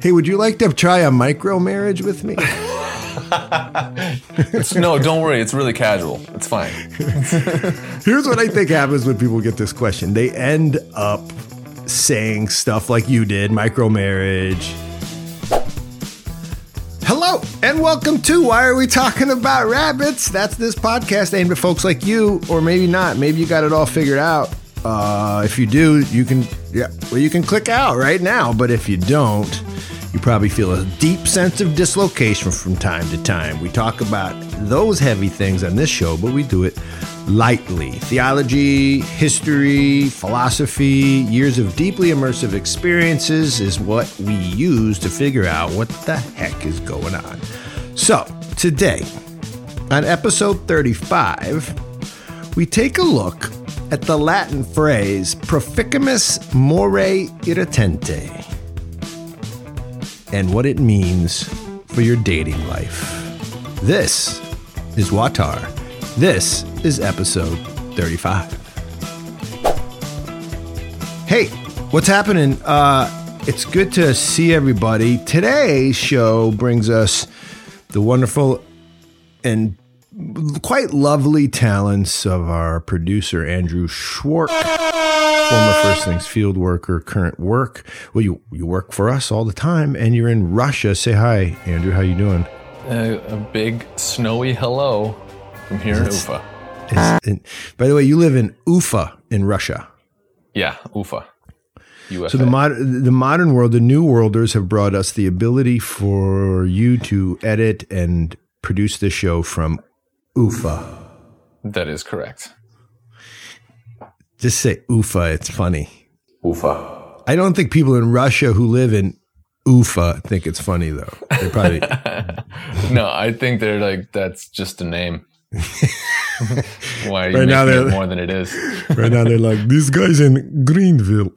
Hey, would you like to try a micro marriage with me? No, don't worry. It's really casual. It's fine. Here's what I think happens when people get this question they end up saying stuff like you did micro marriage. Hello, and welcome to Why Are We Talking About Rabbits? That's this podcast aimed at folks like you, or maybe not. Maybe you got it all figured out. Uh, if you do, you can, yeah, well, you can click out right now. But if you don't, you probably feel a deep sense of dislocation from time to time. We talk about those heavy things on this show, but we do it lightly. Theology, history, philosophy, years of deeply immersive experiences is what we use to figure out what the heck is going on. So, today, on episode 35, we take a look at the Latin phrase proficimus more irritante and what it means for your dating life. This is WAWTAR. This is episode 35. Hey, what's happening? Uh, it's good to see everybody. Today's show brings us the wonderful and quite lovely talents of our producer, Andrew Schwartz former First Things field worker, current work. Well, you you work for us all the time, and you're in Russia. Say hi, Andrew. How you doing? Uh, a big snowy hello from here in Ufa. In, by the way, you live in Ufa in Russia. Yeah, Ufa. UFA. So the mod- the modern world, the new worlders have brought us the ability for you to edit and produce the show from Ufa. That is correct. Just say Ufa. It's funny. Ufa. I don't think people in Russia who live in Ufa think it's funny though. They probably no. I think they're like that's just a name. Why are you right now it more than it is? right now they're like these guys in Greenville.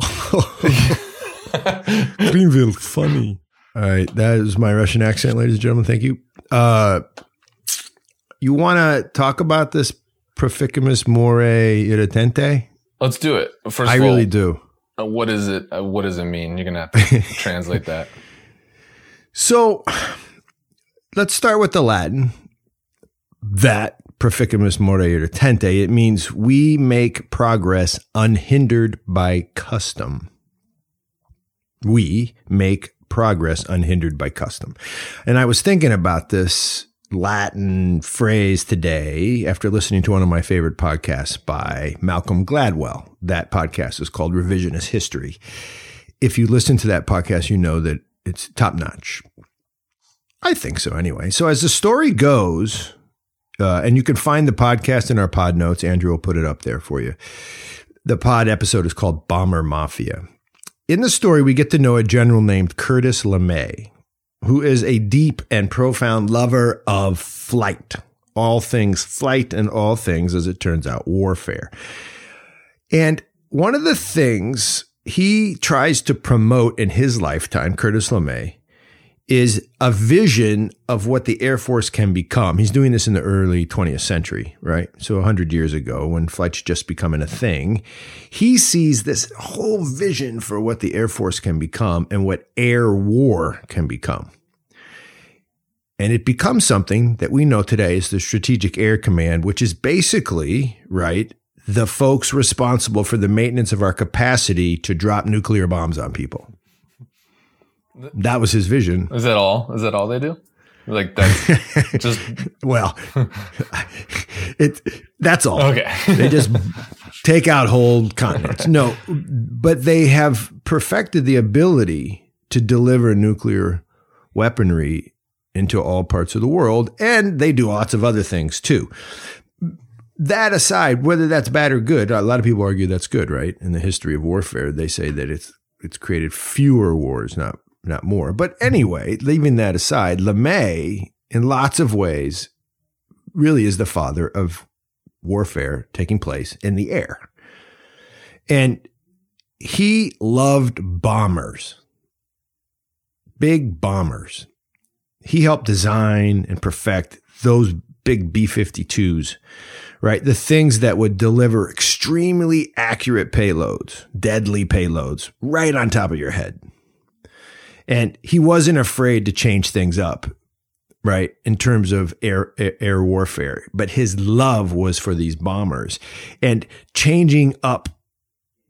Greenville, funny. All right, that is my Russian accent, ladies and gentlemen. Thank you. Uh, you want to talk about this Proficimus more irritante? Let's do it. First, I really do. Uh, what is it? Uh, what does it mean? You're gonna have to translate that. So, let's start with the Latin. That proficimus more irritante. It means we make progress unhindered by custom. We make progress unhindered by custom. And I was thinking about this Latin phrase today after listening to one of my favorite podcasts by Malcolm Gladwell. That podcast is called Revisionist History. If you listen to that podcast, you know that it's top notch. I think so anyway. So, as the story goes, uh, and you can find the podcast in our pod notes, Andrew will put it up there for you. The pod episode is called Bomber Mafia. In the story, we get to know a general named Curtis LeMay who is a deep and profound lover of flight, all things flight and all things, as it turns out, warfare. And one of the things he tries to promote in his lifetime, Curtis LeMay, is a vision of what the Air Force can become. He's doing this in the early 20th century, right? So 100 years ago, when flight's just becoming a thing, he sees this whole vision for what the Air Force can become and what air war can become. And it becomes something that we know today as the Strategic Air Command, which is basically, right, the folks responsible for the maintenance of our capacity to drop nuclear bombs on people. That was his vision. Is that all? Is that all they do? Like that's just well, it that's all. Okay, they just take out whole continents. No, but they have perfected the ability to deliver nuclear weaponry into all parts of the world, and they do lots of other things too. That aside, whether that's bad or good, a lot of people argue that's good, right? In the history of warfare, they say that it's it's created fewer wars, not not more. But anyway, leaving that aside, LeMay, in lots of ways, really is the father of warfare taking place in the air. And he loved bombers, big bombers. He helped design and perfect those big B 52s, right? The things that would deliver extremely accurate payloads, deadly payloads, right on top of your head. And he wasn't afraid to change things up, right? In terms of air, air warfare, but his love was for these bombers and changing up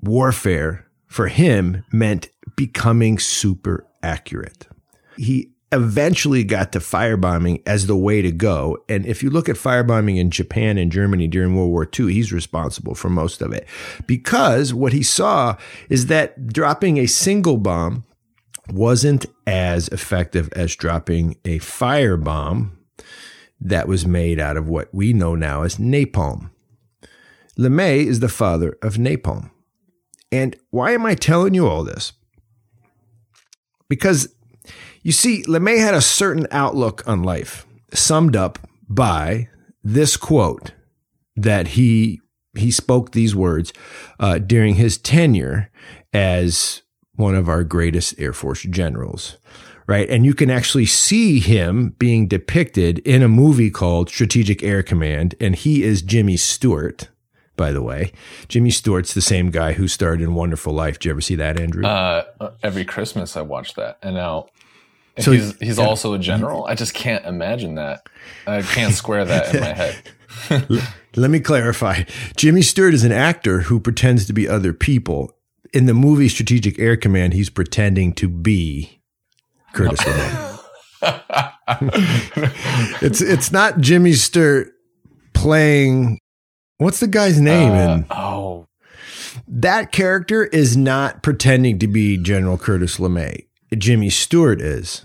warfare for him meant becoming super accurate. He eventually got to firebombing as the way to go. And if you look at firebombing in Japan and Germany during World War II, he's responsible for most of it because what he saw is that dropping a single bomb wasn't as effective as dropping a firebomb that was made out of what we know now as napalm. LeMay is the father of napalm. And why am I telling you all this? Because you see, LeMay had a certain outlook on life, summed up by this quote that he he spoke these words uh, during his tenure as one of our greatest Air Force generals, right? And you can actually see him being depicted in a movie called Strategic Air Command, and he is Jimmy Stewart. By the way, Jimmy Stewart's the same guy who starred in Wonderful Life. Did you ever see that, Andrew? Uh, every Christmas I watch that, and now so he's he's yeah. also a general. I just can't imagine that. I can't square that in my head. Let me clarify. Jimmy Stewart is an actor who pretends to be other people. In the movie Strategic Air Command, he's pretending to be Curtis LeMay. it's it's not Jimmy Stewart playing what's the guy's name uh, in Oh. That character is not pretending to be General Curtis LeMay. Jimmy Stewart is.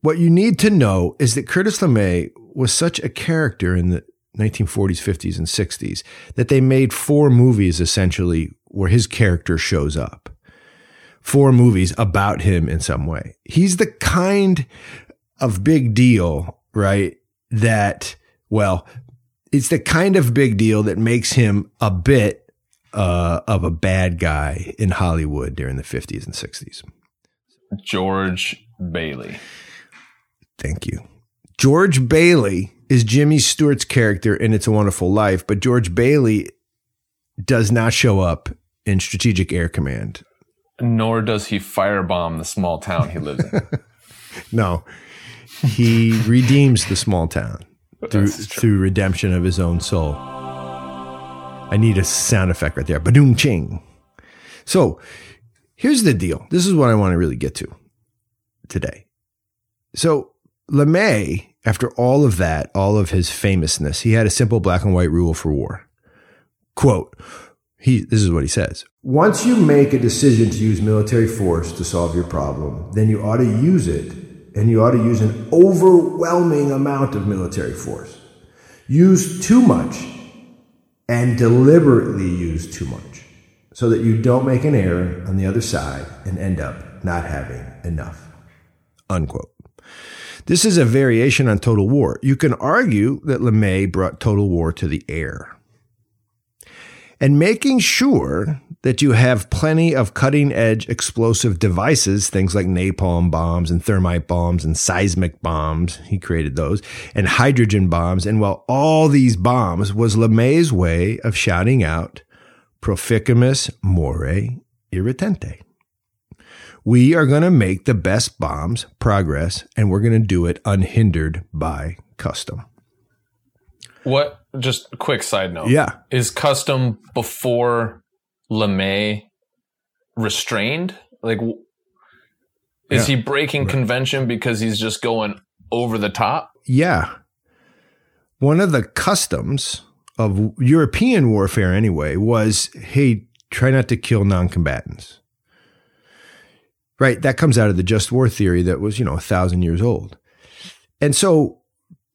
What you need to know is that Curtis LeMay was such a character in the 1940s, 50s, and 60s that they made four movies essentially where his character shows up. Four movies about him in some way. He's the kind of big deal, right? That, well, it's the kind of big deal that makes him a bit uh, of a bad guy in Hollywood during the 50s and 60s. George Bailey. Thank you. George Bailey is Jimmy Stewart's character in It's a Wonderful Life, but George Bailey does not show up in Strategic Air Command. Nor does he firebomb the small town he lives in. no. He redeems the small town through, through redemption of his own soul. I need a sound effect right there. Badoom ching. So Here's the deal. This is what I want to really get to today. So LeMay, after all of that, all of his famousness, he had a simple black and white rule for war. Quote, he, this is what he says. Once you make a decision to use military force to solve your problem, then you ought to use it, and you ought to use an overwhelming amount of military force. Use too much and deliberately use too much so that you don't make an error on the other side and end up not having enough. Unquote. This is a variation on total war. You can argue that LeMay brought total war to the air. And making sure that you have plenty of cutting edge explosive devices, things like napalm bombs and thermite bombs and seismic bombs, he created those, and hydrogen bombs. And while all these bombs was LeMay's way of shouting out, proficimus more irritante. We are going to make the best bombs progress, and we're going to do it unhindered by custom. What? Just quick side note. Yeah. Is custom before LeMay restrained? Like, is yeah. he breaking right. convention because he's just going over the top? Yeah. One of the customs of European warfare anyway was hey, try not to kill non combatants. Right? That comes out of the just war theory that was, you know, a thousand years old. And so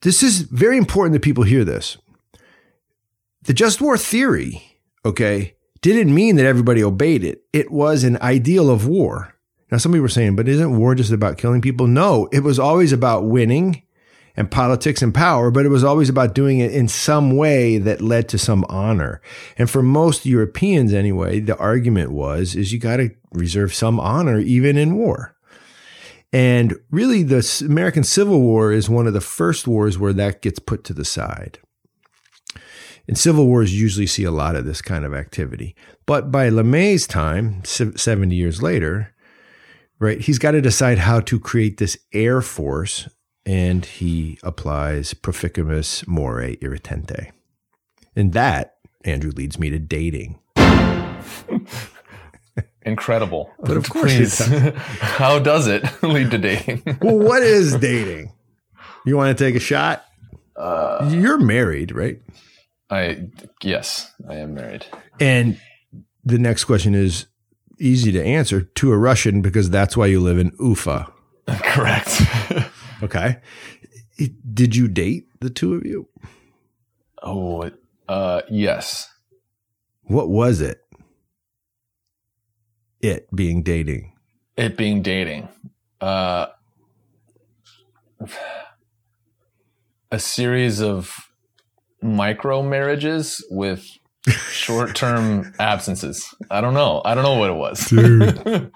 this is very important that people hear this. The just war theory, okay, didn't mean that everybody obeyed it. It was an ideal of war. Now, some people were saying, but isn't war just about killing people? No, it was always about winning and politics and power, but it was always about doing it in some way that led to some honor. And for most Europeans anyway, the argument was, is you got to reserve some honor even in war. And really the American Civil War is one of the first wars where that gets put to the side. In civil wars, usually see a lot of this kind of activity. But by LeMay's time, 70 years later, right? He's got to decide how to create this air force, and he applies proficamus more irritante. And that, Andrew, leads me to dating. Incredible. But of course, it does. how does it lead to dating? well, what is dating? You want to take a shot? Uh, You're married, right? I yes, I am married. And the next question is easy to answer to a Russian because that's why you live in Ufa. Correct. okay. Did you date the two of you? Oh, uh, yes. What was it? It being dating. It being dating. Uh, a series of micro marriages with short term absences. I don't know. I don't know what it was. Dude,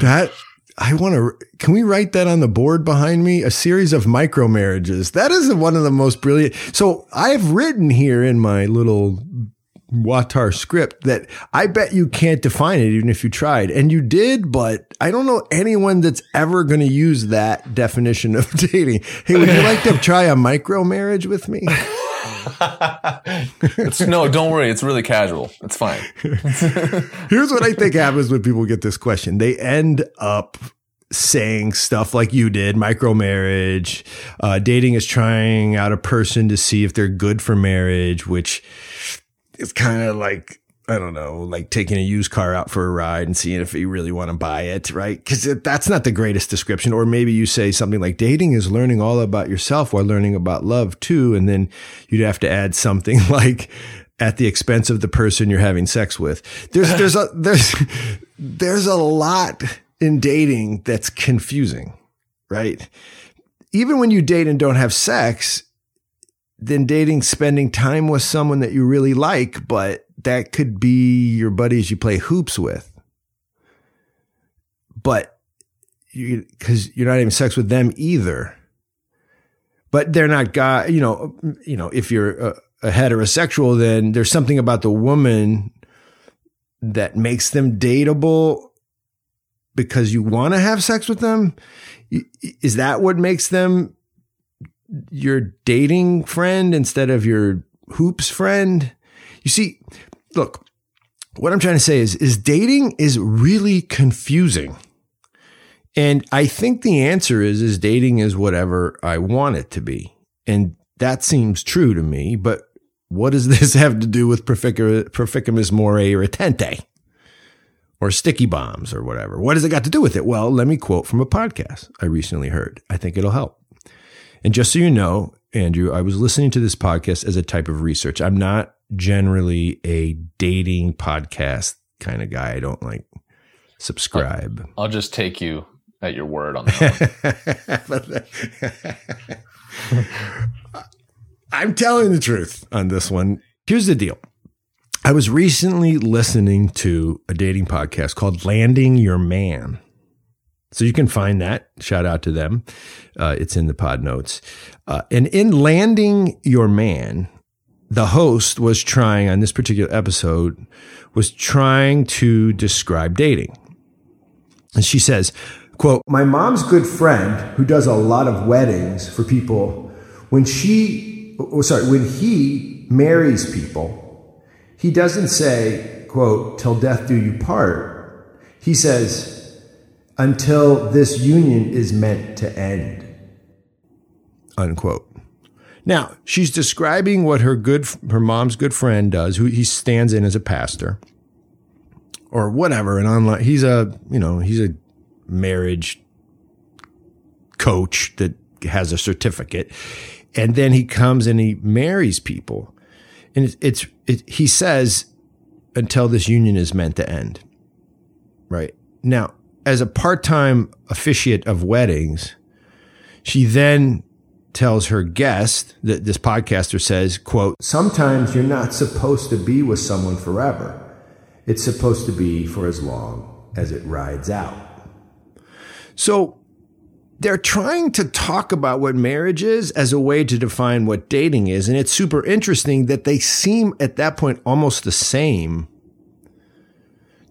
that I want to. Can we write that on the board behind me? A series of micro marriages. That is one of the most brilliant. So I've written here in my little WAWTAR script that I bet you can't define it even if you tried. And you did, but I don't know anyone that's ever going to use that definition of dating. Hey, would you like to try a micro marriage with me? no, don't worry. It's really casual. It's fine. Here's what I think happens when people get this question. They end up saying stuff like you did, micro marriage, uh, dating is trying out a person to see if they're good for marriage, which is kind of like I don't know, like taking a used car out for a ride and seeing if you really want to buy it, right? Because that's not the greatest description. Or maybe you say something like dating is learning all about yourself while learning about love too. And then you'd have to add something like at the expense of the person you're having sex with. There's, there's a, there's, there's a lot in dating that's confusing, right? Even when you date and don't have sex, then dating, spending time with someone that you really like, but that could be your buddies you play hoops with. But you, cause you're not having sex with them either. But they're not guy, you know, you know, if you're a, a heterosexual, then there's something about the woman that makes them dateable because you want to have sex with them. Is that what makes them your dating friend instead of your hoops friend? You see, look, what I'm trying to say is, is dating is really confusing. And I think the answer is, is dating is whatever I want it to be. And that seems true to me. But what does this have to do with Proficamus more irritante or sticky bombs or whatever? What has it got to do with it? Well, let me quote from a podcast I recently heard. I think it'll help. And just so you know, Andrew, I was listening to this podcast as a type of research. I'm not generally a dating podcast kind of guy. I don't like subscribe. I'll, I'll just take you at your word on that. I'm telling the truth on this one. Here's the deal. I was recently listening to a dating podcast called Landing Your Man. So you can find that. Shout out to them. Uh, it's in the pod notes. Uh, and in Landing Your Man, the host was trying on this particular episode was trying to describe dating. And she says, quote, My mom's good friend who does a lot of weddings for people, when she, oh, sorry, when he marries people, he doesn't say, quote, till death do you part. He says, until this union is meant to end. Unquote. Now, she's describing what her good her mom's good friend does, who he stands in as a pastor or whatever, an online he's a, you know, he's a marriage coach that has a certificate. And then he comes and he marries people. And it's, it's it, he says until this union is meant to end. Right? Now, as a part-time officiate of weddings, she then tells her guest that this podcaster says, quote, sometimes you're not supposed to be with someone forever. It's supposed to be for as long as it rides out. So they're trying to talk about what marriage is as a way to define what dating is. And it's super interesting that they seem at that point almost the same.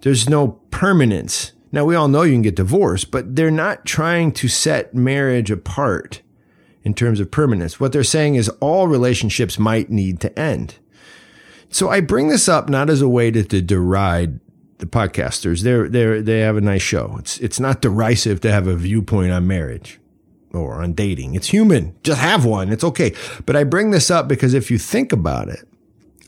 There's no permanence Now, we all know you can get divorced, but they're not trying to set marriage apart in terms of permanence. What they're saying is all relationships might need to end. So I bring this up not as a way to, to deride the podcasters. They're, they're, they have a nice show. It's, it's not derisive to have a viewpoint on marriage or on dating. It's human. Just have one. It's okay. But I bring this up because if you think about it,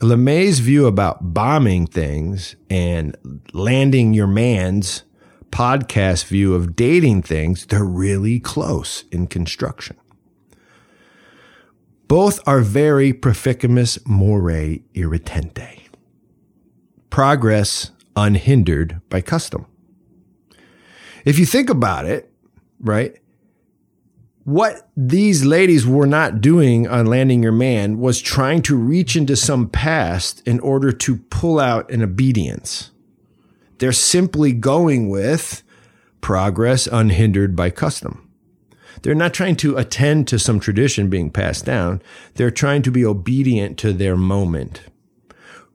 LeMay's view about bombing things and landing your man's podcast view of dating things, they're really close in construction. Both are very proficamus more irritante. Progress unhindered by custom. If you think about it, right? What these ladies were not doing on Landing Your Man was trying to reach into some past in order to pull out an obedience. They're simply going with progress unhindered by custom. They're not trying to attend to some tradition being passed down. They're trying to be obedient to their moment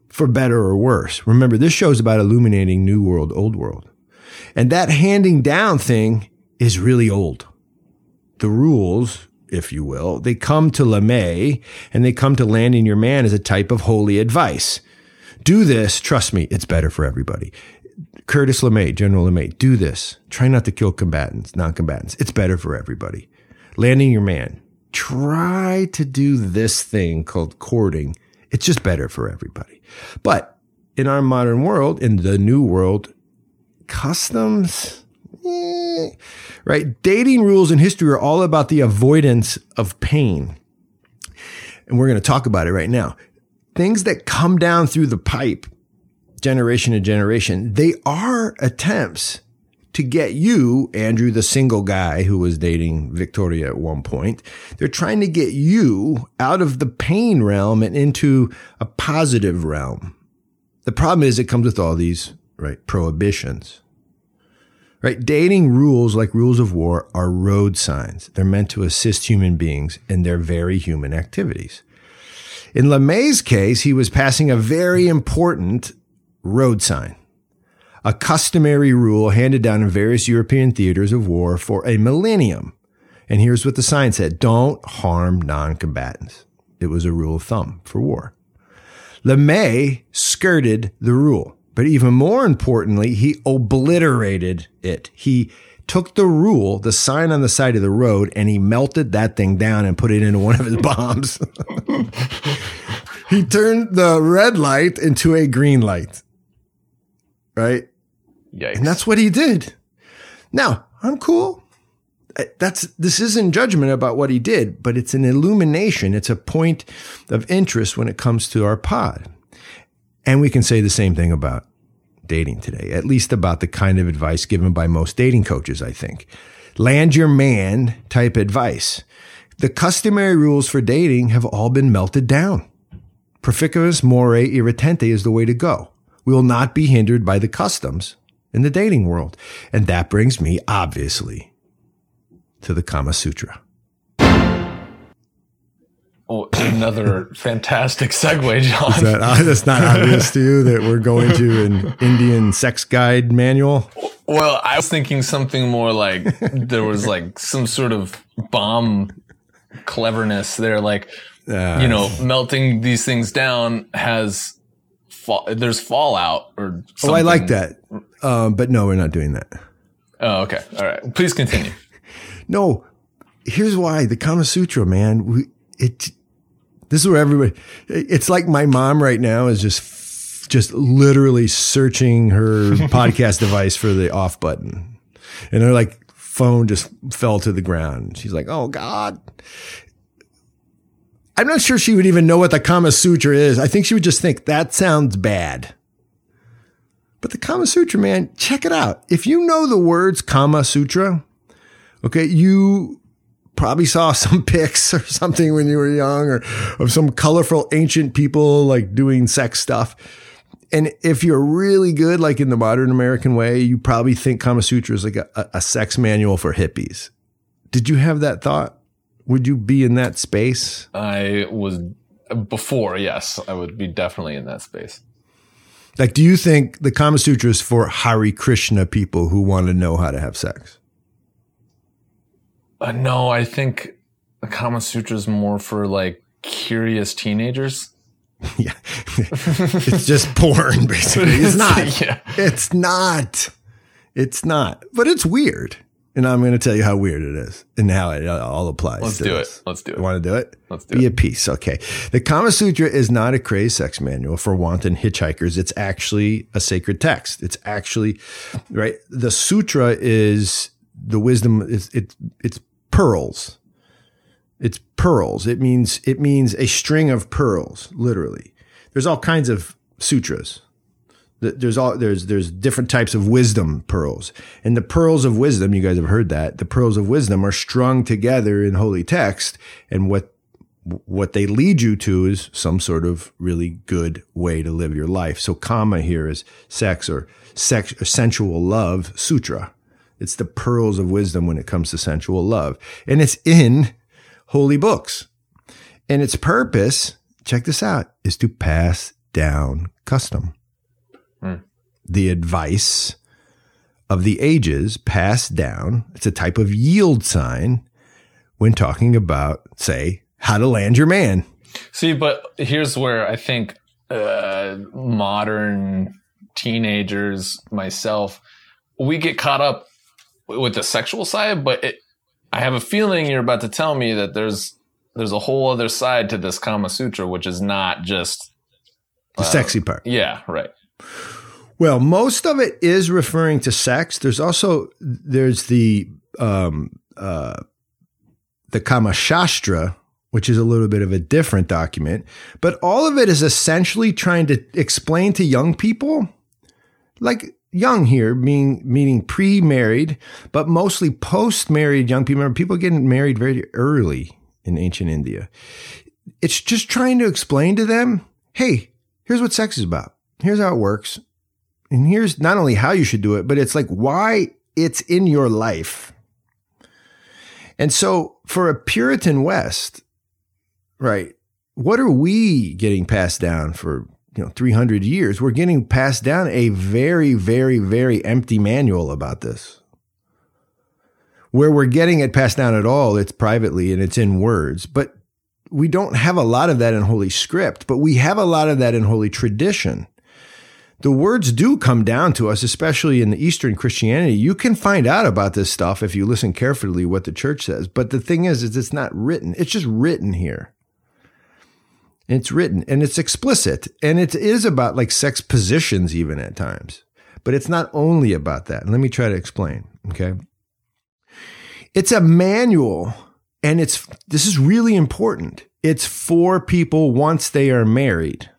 for better or worse. Remember, this show is about illuminating new world, old world. And that handing down thing is really old. The rules, if you will, they come to LeMay and they come to landing your man as a type of holy advice. Do this. Trust me, it's better for everybody. Curtis LeMay, General LeMay, do this. Try not to kill combatants, non-combatants. It's better for everybody. Landing your man. Try to do this thing called courting. It's just better for everybody. But in our modern world, in the new world, customs, eh, right? Dating rules in history are all about the avoidance of pain. And we're going to talk about it right now. Things that come down through the pipe generation to generation, they are attempts to get you, Andrew, the single guy who was dating Victoria at one point. They're trying to get you out of the pain realm and into a positive realm. The problem is it comes with all these, right, prohibitions. Right? Dating rules like rules of war are road signs. They're meant to assist human beings in their very human activities. In LeMay's case, he was passing a very important road sign, a customary rule handed down in various European theaters of war for a millennium. And here's what the sign said don't harm non combatants. It was a rule of thumb for war. LeMay skirted the rule, but even more importantly, he obliterated it. He took the rule, the sign on the side of the road, and he melted that thing down and put it into one of his bombs. he turned the red light into a green light right? Yikes. And that's what he did. Now, I'm cool. That's this isn't judgment about what he did, but it's an illumination. It's a point of interest when it comes to our pod. And we can say the same thing about dating today, at least about the kind of advice given by most dating coaches, I think. Land your man type advice. The customary rules for dating have all been melted down. Proficimus more irritante is the way to go. Will not be hindered by the customs in the dating world. And that brings me, obviously, to the Kama Sutra. Oh, another fantastic segue, John. Is that, uh, that's not obvious to you that we're going to an Indian sex guide manual? Well, I was thinking something more like there was like some sort of bomb cleverness there, like, uh, you know, melting these things down has fall, there's fallout or something. Oh, I like that. Um, but no, we're not doing that. Oh, okay. All right. Please continue. no, here's why the Kama Sutra, man. We, it, this is where everybody, it's like my mom right now is just, just literally searching her podcast device for the off button. And her like phone just fell to the ground. She's like, Oh God. I'm not sure she would even know what the Kama Sutra is. I think she would just think that sounds bad. But the Kama Sutra, man, check it out. If you know the words Kama Sutra, okay, you probably saw some pics or something when you were young or of some colorful ancient people like doing sex stuff. And if you're really good, like in the modern American way, you probably think Kama Sutra is like a, a sex manual for hippies. Did you have that thought? Would you be in that space? I was before, yes, I would be definitely in that space. Like, do you think the Kama Sutra is for Hare Krishna people who want to know how to have sex? Uh, no, I think the Kama Sutra is more for like curious teenagers. yeah. it's just porn, basically. It's not. yeah. It's not. It's not. But it's weird. And I'm going to tell you how weird it is and how it uh, all applies. Let's do this. it. Let's do it. You want to do it? Let's do Be it. Be a piece. Okay. The Kama Sutra is not a crazed sex manual for wanton hitchhikers. It's actually a sacred text. It's actually, right? The sutra is the wisdom, it's, it, it's pearls. It's pearls. It means, it means a string of pearls, literally. There's all kinds of sutras there's all there's there's different types of wisdom pearls. And the pearls of wisdom you guys have heard that the pearls of wisdom are strung together in holy text and what what they lead you to is some sort of really good way to live your life. So kama here is sex or sex or sensual love sutra. It's the pearls of wisdom when it comes to sensual love. And it's in holy books. And its purpose check this out is to pass down custom the advice of the ages passed down. It's a type of yield sign when talking about, say, how to land your man. See, but here's where I think uh, modern teenagers, myself, we get caught up with the sexual side, but it, I have a feeling you're about to tell me that there's there's a whole other side to this Kama Sutra, which is not just the uh, sexy part. Yeah, right. Well, most of it is referring to sex. There's also there's the um, uh, the Kama Shastra, which is a little bit of a different document, but all of it is essentially trying to explain to young people, like young here, being meaning pre-married, but mostly post-married young people. Remember, people getting married very early in ancient India. It's just trying to explain to them, hey, here's what sex is about. Here's how it works and here's not only how you should do it, but it's like why it's in your life. And so for a Puritan West, right, what are we getting passed down for, you know, 300 years? We're getting passed down a very, very, very empty manual about this. Where we're getting it passed down at all, it's privately and it's in words, but we don't have a lot of that in Holy Script, but we have a lot of that in Holy Tradition the words do come down to us, especially in the Eastern Christianity. You can find out about this stuff if you listen carefully what the church says. But the thing is, is it's not written. It's just written here. It's written and it's explicit and it is about like sex positions even at times. But it's not only about that. Let me try to explain. Okay. It's a manual and it's, this is really important. It's for people once they are married.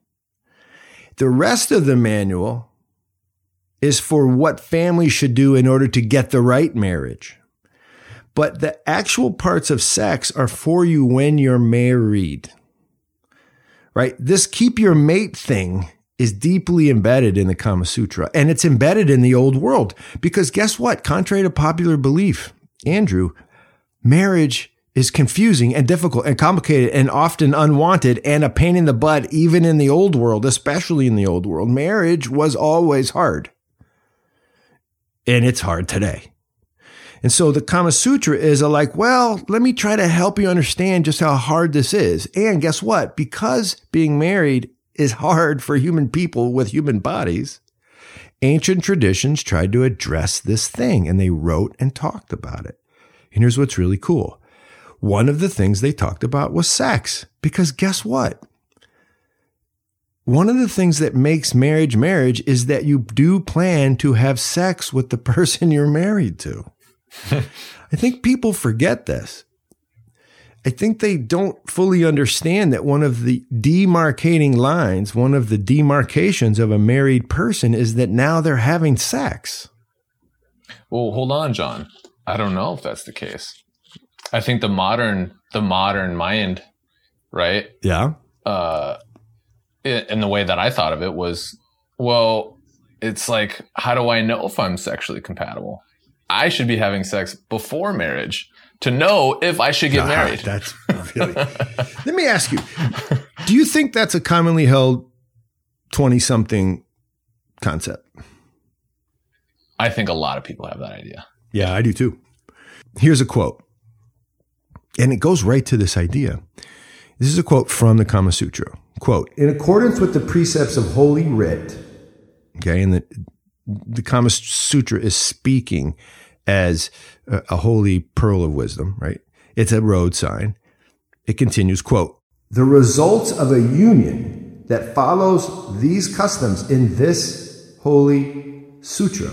The rest of the manual is for what families should do in order to get the right marriage. But the actual parts of sex are for you when you're married. Right? This keep your mate thing is deeply embedded in the Kama Sutra and it's embedded in the old world because guess what? Contrary to popular belief, Andrew, marriage is confusing and difficult and complicated and often unwanted and a pain in the butt, even in the old world, especially in the old world. Marriage was always hard. And it's hard today. And so the Kama Sutra is a like, well, let me try to help you understand just how hard this is. And guess what? Because being married is hard for human people with human bodies, ancient traditions tried to address this thing and they wrote and talked about it. And here's what's really cool one of the things they talked about was sex. Because guess what? One of the things that makes marriage marriage is that you do plan to have sex with the person you're married to. I think people forget this. I think they don't fully understand that one of the demarcating lines, one of the demarcations of a married person is that now they're having sex. Well, hold on, John. I don't know if that's the case. I think the modern the modern mind, right? Yeah. Uh, in the way that I thought of it was, well, it's like, how do I know if I'm sexually compatible? I should be having sex before marriage to know if I should get God, married. That's really. Let me ask you: Do you think that's a commonly held twenty-something concept? I think a lot of people have that idea. Yeah, I do too. Here's a quote, and it goes right to this idea. This is a quote from the Kama Sutra. Quote, in accordance with the precepts of Holy Writ, okay, and the, the Kama Sutra is speaking as a, a holy pearl of wisdom, right? It's a road sign. It continues, quote, the results of a union that follows these customs in this holy sutra,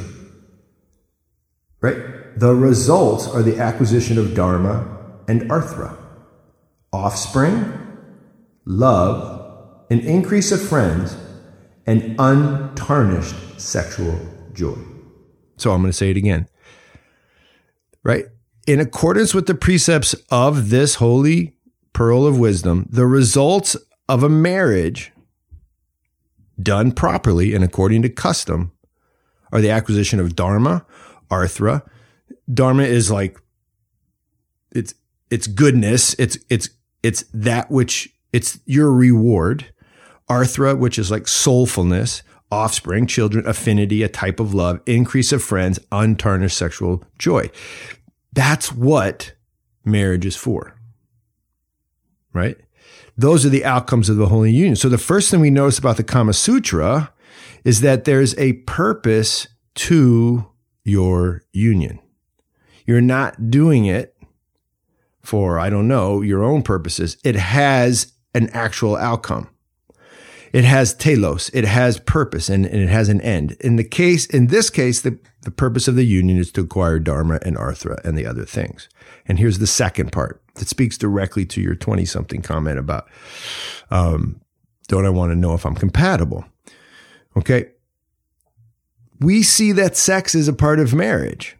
right? The results are the acquisition of dharma and artha, offspring, love, an increase of friends, and untarnished sexual joy. So I'm going to say it again. Right? In accordance with the precepts of this holy pearl of wisdom, the results of a marriage done properly and according to custom are the acquisition of dharma, artha. Dharma is like it's it's goodness, it's it's it's that which it's your reward. Artha, which is like soulfulness, offspring, children, affinity, a type of love, increase of friends, untarnished sexual joy. That's what marriage is for. Right? Those are the outcomes of the Holy Union. So the first thing we notice about the Kama Sutra is that there's a purpose to your union. You're not doing it for, I don't know, your own purposes. It has an actual outcome. It has telos, it has purpose, and, and, it has an end. In the case, in this case, the, the purpose of the union is to acquire dharma and artha and the other things. And here's the second part that speaks directly to your 20 something comment about, um, don't I want to know if I'm compatible? Okay. We see that sex is a part of marriage.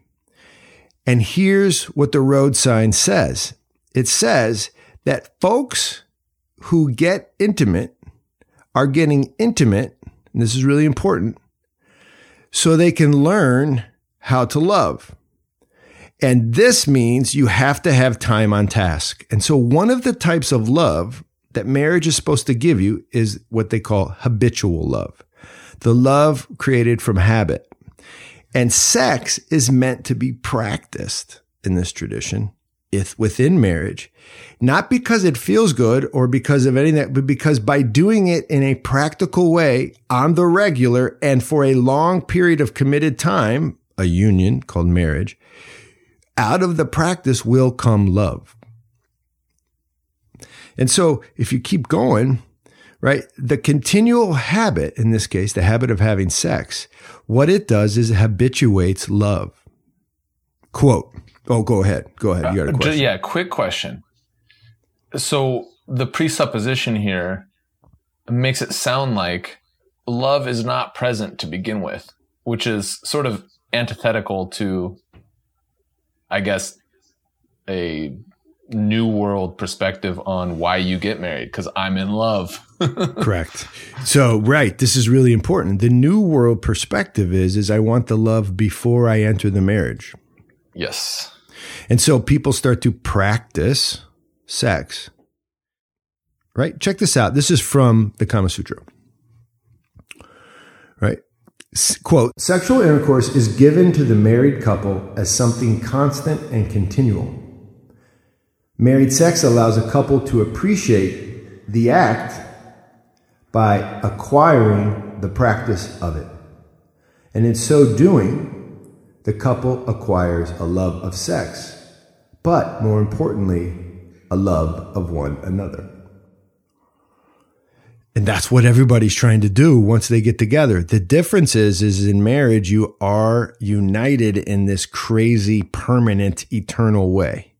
And here's what the road sign says. It says that folks who get intimate are getting intimate, and this is really important, so they can learn how to love. And this means you have to have time on task. And so, one of the types of love that marriage is supposed to give you is what they call habitual love the love created from habit. And sex is meant to be practiced in this tradition if within marriage, not because it feels good or because of anything, but because by doing it in a practical way on the regular and for a long period of committed time, a union called marriage, out of the practice will come love. And so if you keep going, right, the continual habit, in this case, the habit of having sex, what it does is it habituates love. Quote, Oh, go ahead. Go ahead. You got a uh. Yeah, quick question. So the presupposition here makes it sound like love is not present to begin with, which is sort of antithetical to, I guess, a new world perspective on why you get married because I'm in love. Correct. So, right, this is really important. The new world perspective is is I want the love before I enter the marriage. Yes. And so people start to practice sex. Right? Check this out. This is from the Kama Sutra. Right? Quote Sexual intercourse is given to the married couple as something constant and continual. Married sex allows a couple to appreciate the act by acquiring the practice of it. And in so doing, the couple acquires a love of sex, but more importantly, a love of one another. And that's what everybody's trying to do once they get together. The difference is, is in marriage, you are united in this crazy, permanent, eternal way,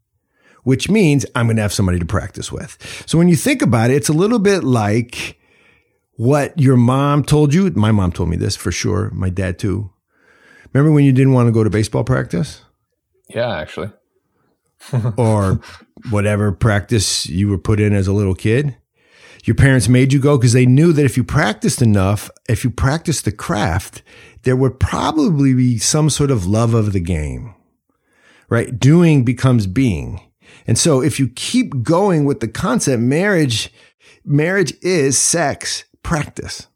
which means I'm going to have somebody to practice with. So when you think about it, it's a little bit like what your mom told you. My mom told me this for sure. My dad too. Remember when you didn't want to go to baseball practice? Yeah, actually. or whatever practice you were put in as a little kid. Your parents made you go because they knew that if you practiced enough, if you practiced the craft, there would probably be some sort of love of the game, right? Doing becomes being. And so if you keep going with the concept, marriage, marriage is sex practice.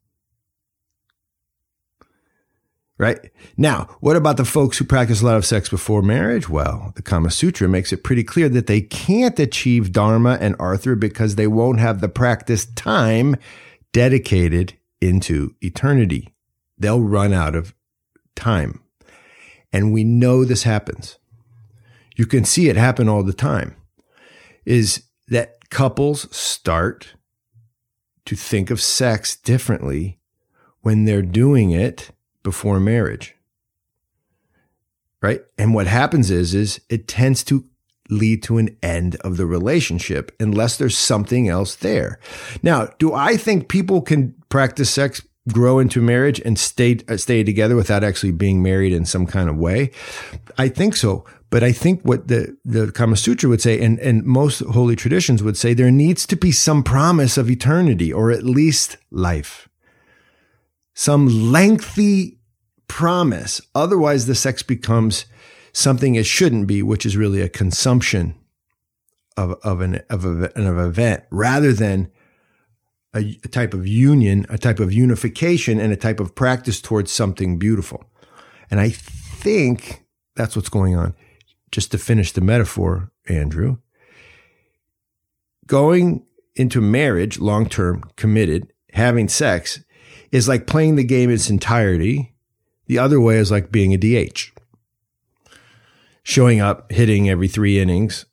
Right? Now, what about the folks who practice a lot of sex before marriage? Well, the Kama Sutra makes it pretty clear that they can't achieve Dharma and Artha because they won't have the practice time dedicated into eternity. They'll run out of time. And we know this happens. You can see it happen all the time. Is that couples start to think of sex differently when they're doing it before marriage. Right? And what happens is is it tends to lead to an end of the relationship unless there's something else there. Now, do I think people can practice sex grow into marriage and stay uh, stay together without actually being married in some kind of way? I think so. But I think what the, the Kama Sutra would say, and, and most holy traditions would say, there needs to be some promise of eternity or at least life. Some lengthy promise. Otherwise, the sex becomes something it shouldn't be, which is really a consumption of, of, an, of, a, an event rather than a, a type of union, a type of unification, and a type of practice towards something beautiful. And I think that's what's going on. Just to finish the metaphor, Andrew, going into marriage, long term, committed, having sex is like playing the game in its entirety. The other way is like being a DH. Showing up, hitting every three innings,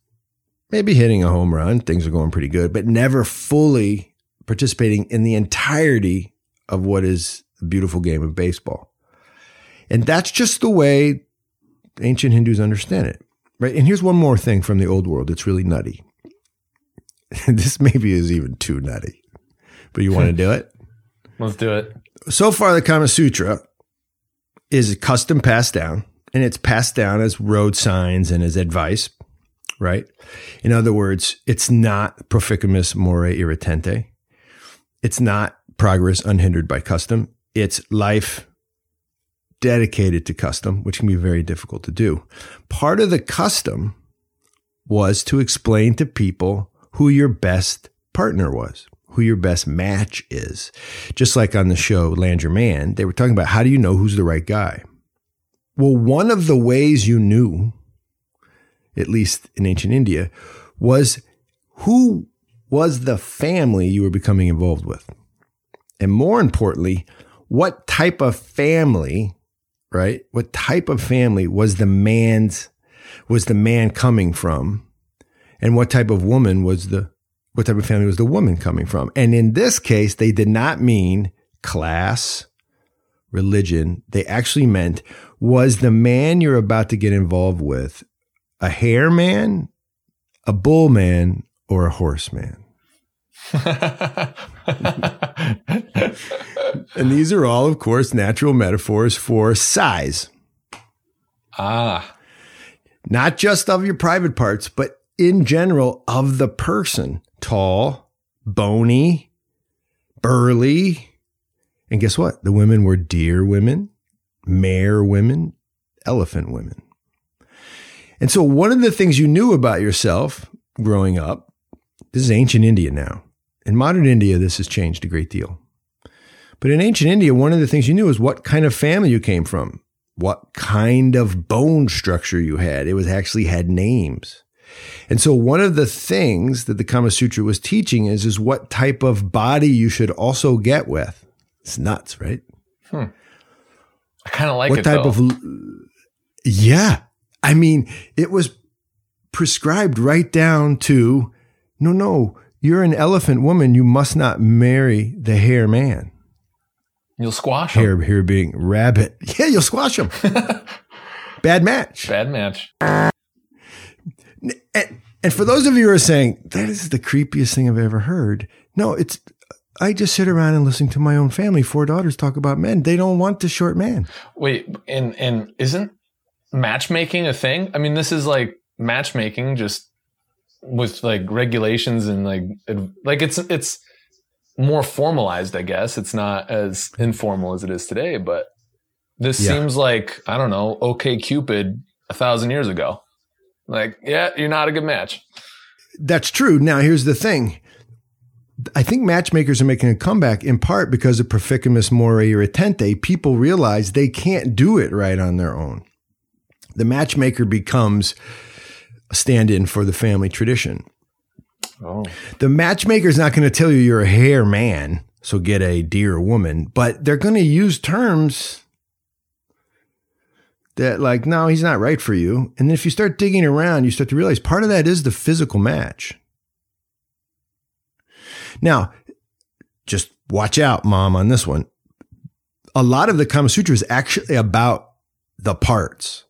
maybe hitting a home run, things are going pretty good, but never fully participating in the entirety of what is a beautiful game of baseball. And that's just the way ancient Hindus understand it. Right. And here's one more thing from the old world. It's really nutty. this maybe is even too nutty, but you want to do it? Let's do it. So far, the Kama Sutra is a custom passed down and it's passed down as road signs and as advice, right? In other words, it's not proficimus more irritante. It's not progress unhindered by custom. It's life dedicated to custom, which can be very difficult to do. Part of the custom was to explain to people who your best partner was, who your best match is. Just like on the show Land Your Man, they were talking about how do you know who's the right guy? Well, one of the ways you knew, at least in ancient India, was who was the family you were becoming involved with? And more importantly, what type of family, right? What type of family was the man's, was the man coming from? And what type of woman was the, what type of family was the woman coming from? And in this case, they did not mean class, religion. They actually meant was the man you're about to get involved with a hare man, a bull man, or a horseman. and these are all, of course, natural metaphors for size. Ah. Not just of your private parts, but in general of the person. Tall, bony, burly. And guess what? The women were deer women, mare women, elephant women. And so, one of the things you knew about yourself growing up this is ancient India now. In modern India, this has changed a great deal. But in ancient India, one of the things you knew was what kind of family you came from, what kind of bone structure you had. It was actually had names. And so one of the things that the Kama Sutra was teaching is, is what type of body you should also get with. It's nuts, right? Hmm. I kind of like what it. type though. of yeah. I mean, it was prescribed right down to no, no, you're an elephant woman. You must not marry the hare man. You'll squash him. Hare, hare being rabbit. Yeah, you'll squash him. Bad match. Bad match. And, and for those of you who are saying, that is the creepiest thing I've ever heard. No, it's, I just sit around and listen to my own family, four daughters talk about men. They don't want the short man. Wait, and, and isn't matchmaking a thing? I mean, this is like matchmaking, just with like regulations and like like it's it's more formalized, I guess. It's not as informal as it is today, but this yeah. seems like I don't know, OK Cupid a thousand years ago. Like, yeah, you're not a good match. That's true. Now here's the thing. I think matchmakers are making a comeback in part because of Proficimus More Irritante. People realize they can't do it right on their own. The matchmaker becomes stand in for the family tradition. Oh. The matchmaker is not going to tell you you're a hare man, so get a deer woman, but they're going to use terms that, like, no, he's not right for you. And then if you start digging around, you start to realize part of that is the physical match. Now, just watch out, mom, on this one. A lot of the Kama Sutra is actually about the parts,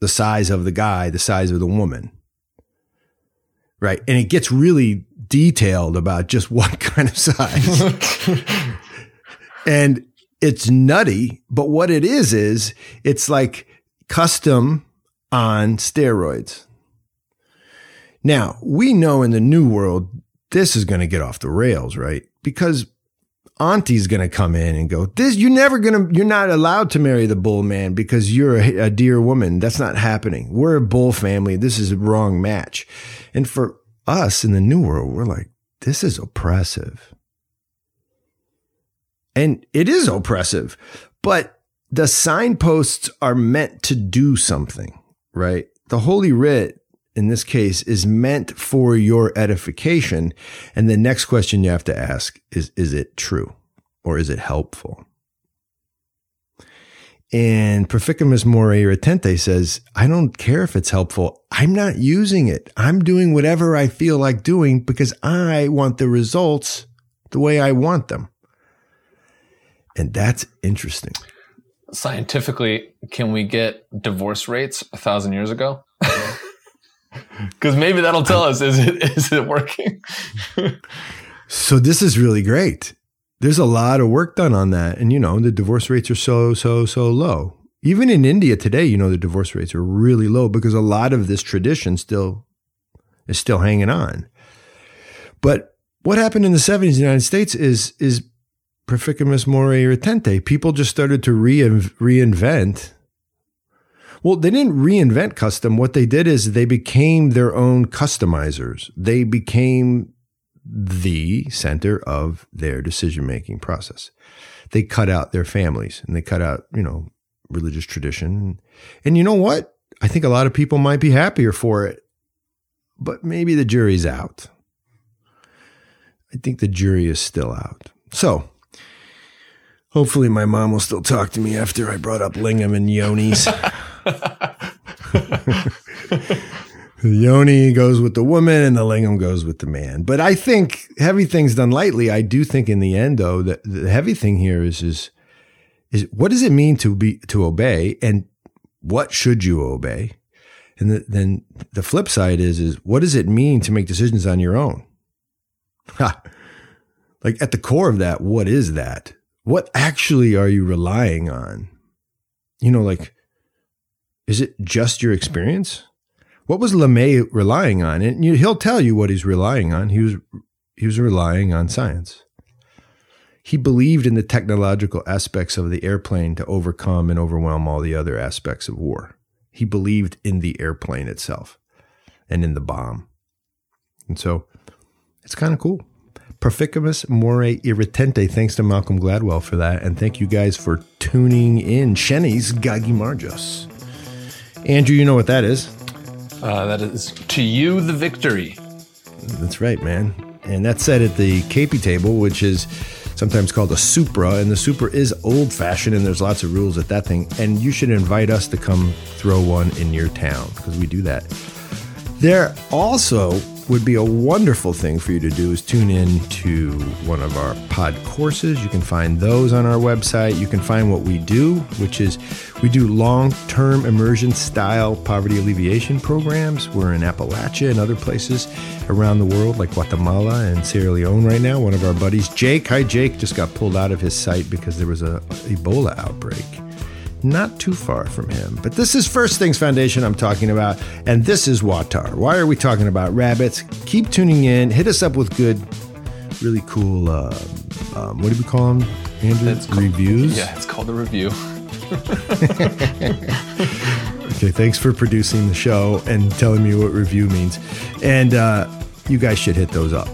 the size of the guy, the size of the woman. Right. And it gets really detailed about just what kind of size. and it's nutty, but what it is, is it's like custom on steroids. Now, we know in the new world, this is going to get off the rails, right? Because auntie's going to come in and go, this, you're never going to, you're not allowed to marry the bull man because you're a, a deer woman. That's not happening. We're a bull family. This is a wrong match. And for us in the new world, we're like, this is oppressive. And it is oppressive, but the signposts are meant to do something, right? The Holy Writ in this case is meant for your edification. And the next question you have to ask is, is it true or is it helpful? And Proficimus More Irritante says, I don't care if it's helpful. I'm not using it. I'm doing whatever I feel like doing because I want the results the way I want them. And that's interesting. Scientifically, can we get divorce rates a thousand years ago? Because maybe that'll tell us is it is it working? so this is really great. There's a lot of work done on that, and you know the divorce rates are so so so low. Even in India today, you know the divorce rates are really low because a lot of this tradition still is still hanging on. But what happened in the 70s in the United States is is Proficimus More Irritante. People just started to re- reinvent well, they didn't reinvent custom. What they did is they became their own customizers. They became the center of their decision making process. They cut out their families and they cut out, you know, religious tradition. And you know what? I think a lot of people might be happier for it, but maybe the jury's out. I think the jury is still out. So, hopefully, my mom will still talk to me after I brought up lingam and yonis. the yoni goes with the woman and the lingam goes with the man. But I think heavy things done lightly. I do think in the end, though, that the heavy thing here is is is what does it mean to be to obey, and what should you obey? And the, then the flip side is is what does it mean to make decisions on your own? Ha. Like at the core of that, what is that? What actually are you relying on? You know, like is it just your experience? What was LeMay relying on? And he'll tell you what he's relying on. He was he was relying on science. He believed in the technological aspects of the airplane to overcome and overwhelm all the other aspects of war. He believed in the airplane itself and in the bomb. And so it's kind of cool. Proficimus More Irritante. Thanks to Malcolm Gladwell for that. And thank you guys for tuning in. Sheni's Gagi Marjos. Andrew, you know what that is? Uh, that is to you the victory. That's right, man. And that's said at the KP table, which is sometimes called a Supra. And the Supra is old fashioned, and there's lots of rules at that thing. And you should invite us to come throw one in your town because we do that. There also would be a wonderful thing for you to do is tune in to one of our pod courses. You can find those on our website. You can find what we do, which is we do long term immersion style poverty alleviation programs. We're in Appalachia and other places around the world, like Guatemala and Sierra Leone right now. One of our buddies, Jake, hi Jake, just got pulled out of his site because there was a Ebola outbreak not too far from him. But this is First Things Foundation I'm talking about, and this is WAWTAR. Why are we talking about rabbits? Keep tuning in. Hit us up with good, really cool, uh, um, what do we call them, Andrew? It's Reviews? Called, yeah, it's called a review. okay, thanks for producing the show and telling me what review means. And uh, you guys should hit those up.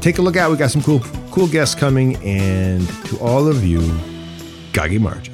take a look out. We got some cool, cool guests coming. And to all of you, Gagi Marge.